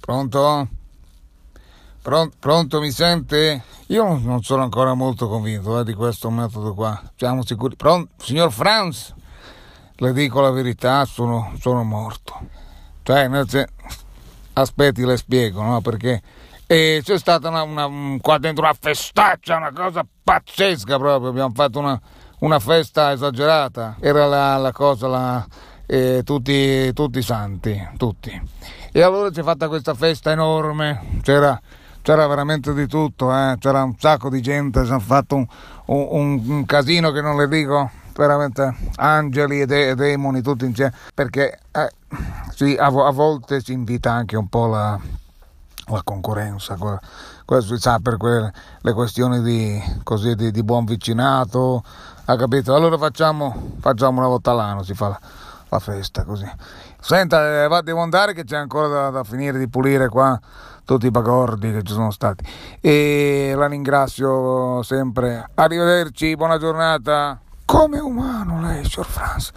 Pronto? Pronto, mi sente? Io non sono ancora molto convinto eh, di questo metodo qua. Siamo sicuri? Pronto? Signor Franz, le dico la verità, sono, sono morto. Cioè, aspetti, le spiego, no? Perché eh, c'è stata una, una, qua dentro una festaccia, una cosa pazzesca proprio. Abbiamo fatto una, una festa esagerata. Era la, la cosa, la, eh, tutti, tutti santi, tutti. E allora si è fatta questa festa enorme, c'era c'era veramente di tutto, eh? c'era un sacco di gente, si è fatto un, un, un, casino che non le dico, veramente angeli e, de- demoni tutti insieme, perché eh, sì, a, a, volte si invita anche un po' la, la concorrenza, questo si sa per quelle, le questioni di, così, di, di, buon vicinato, ha capito? Allora facciamo, facciamo una volta all'anno, si fa la, la festa così. Senta, eh, devo andare che c'è ancora da, da finire di pulire qua tutti i bagordi che ci sono stati. E la ringrazio sempre. Arrivederci, buona giornata. Come umano lei, signor Franz.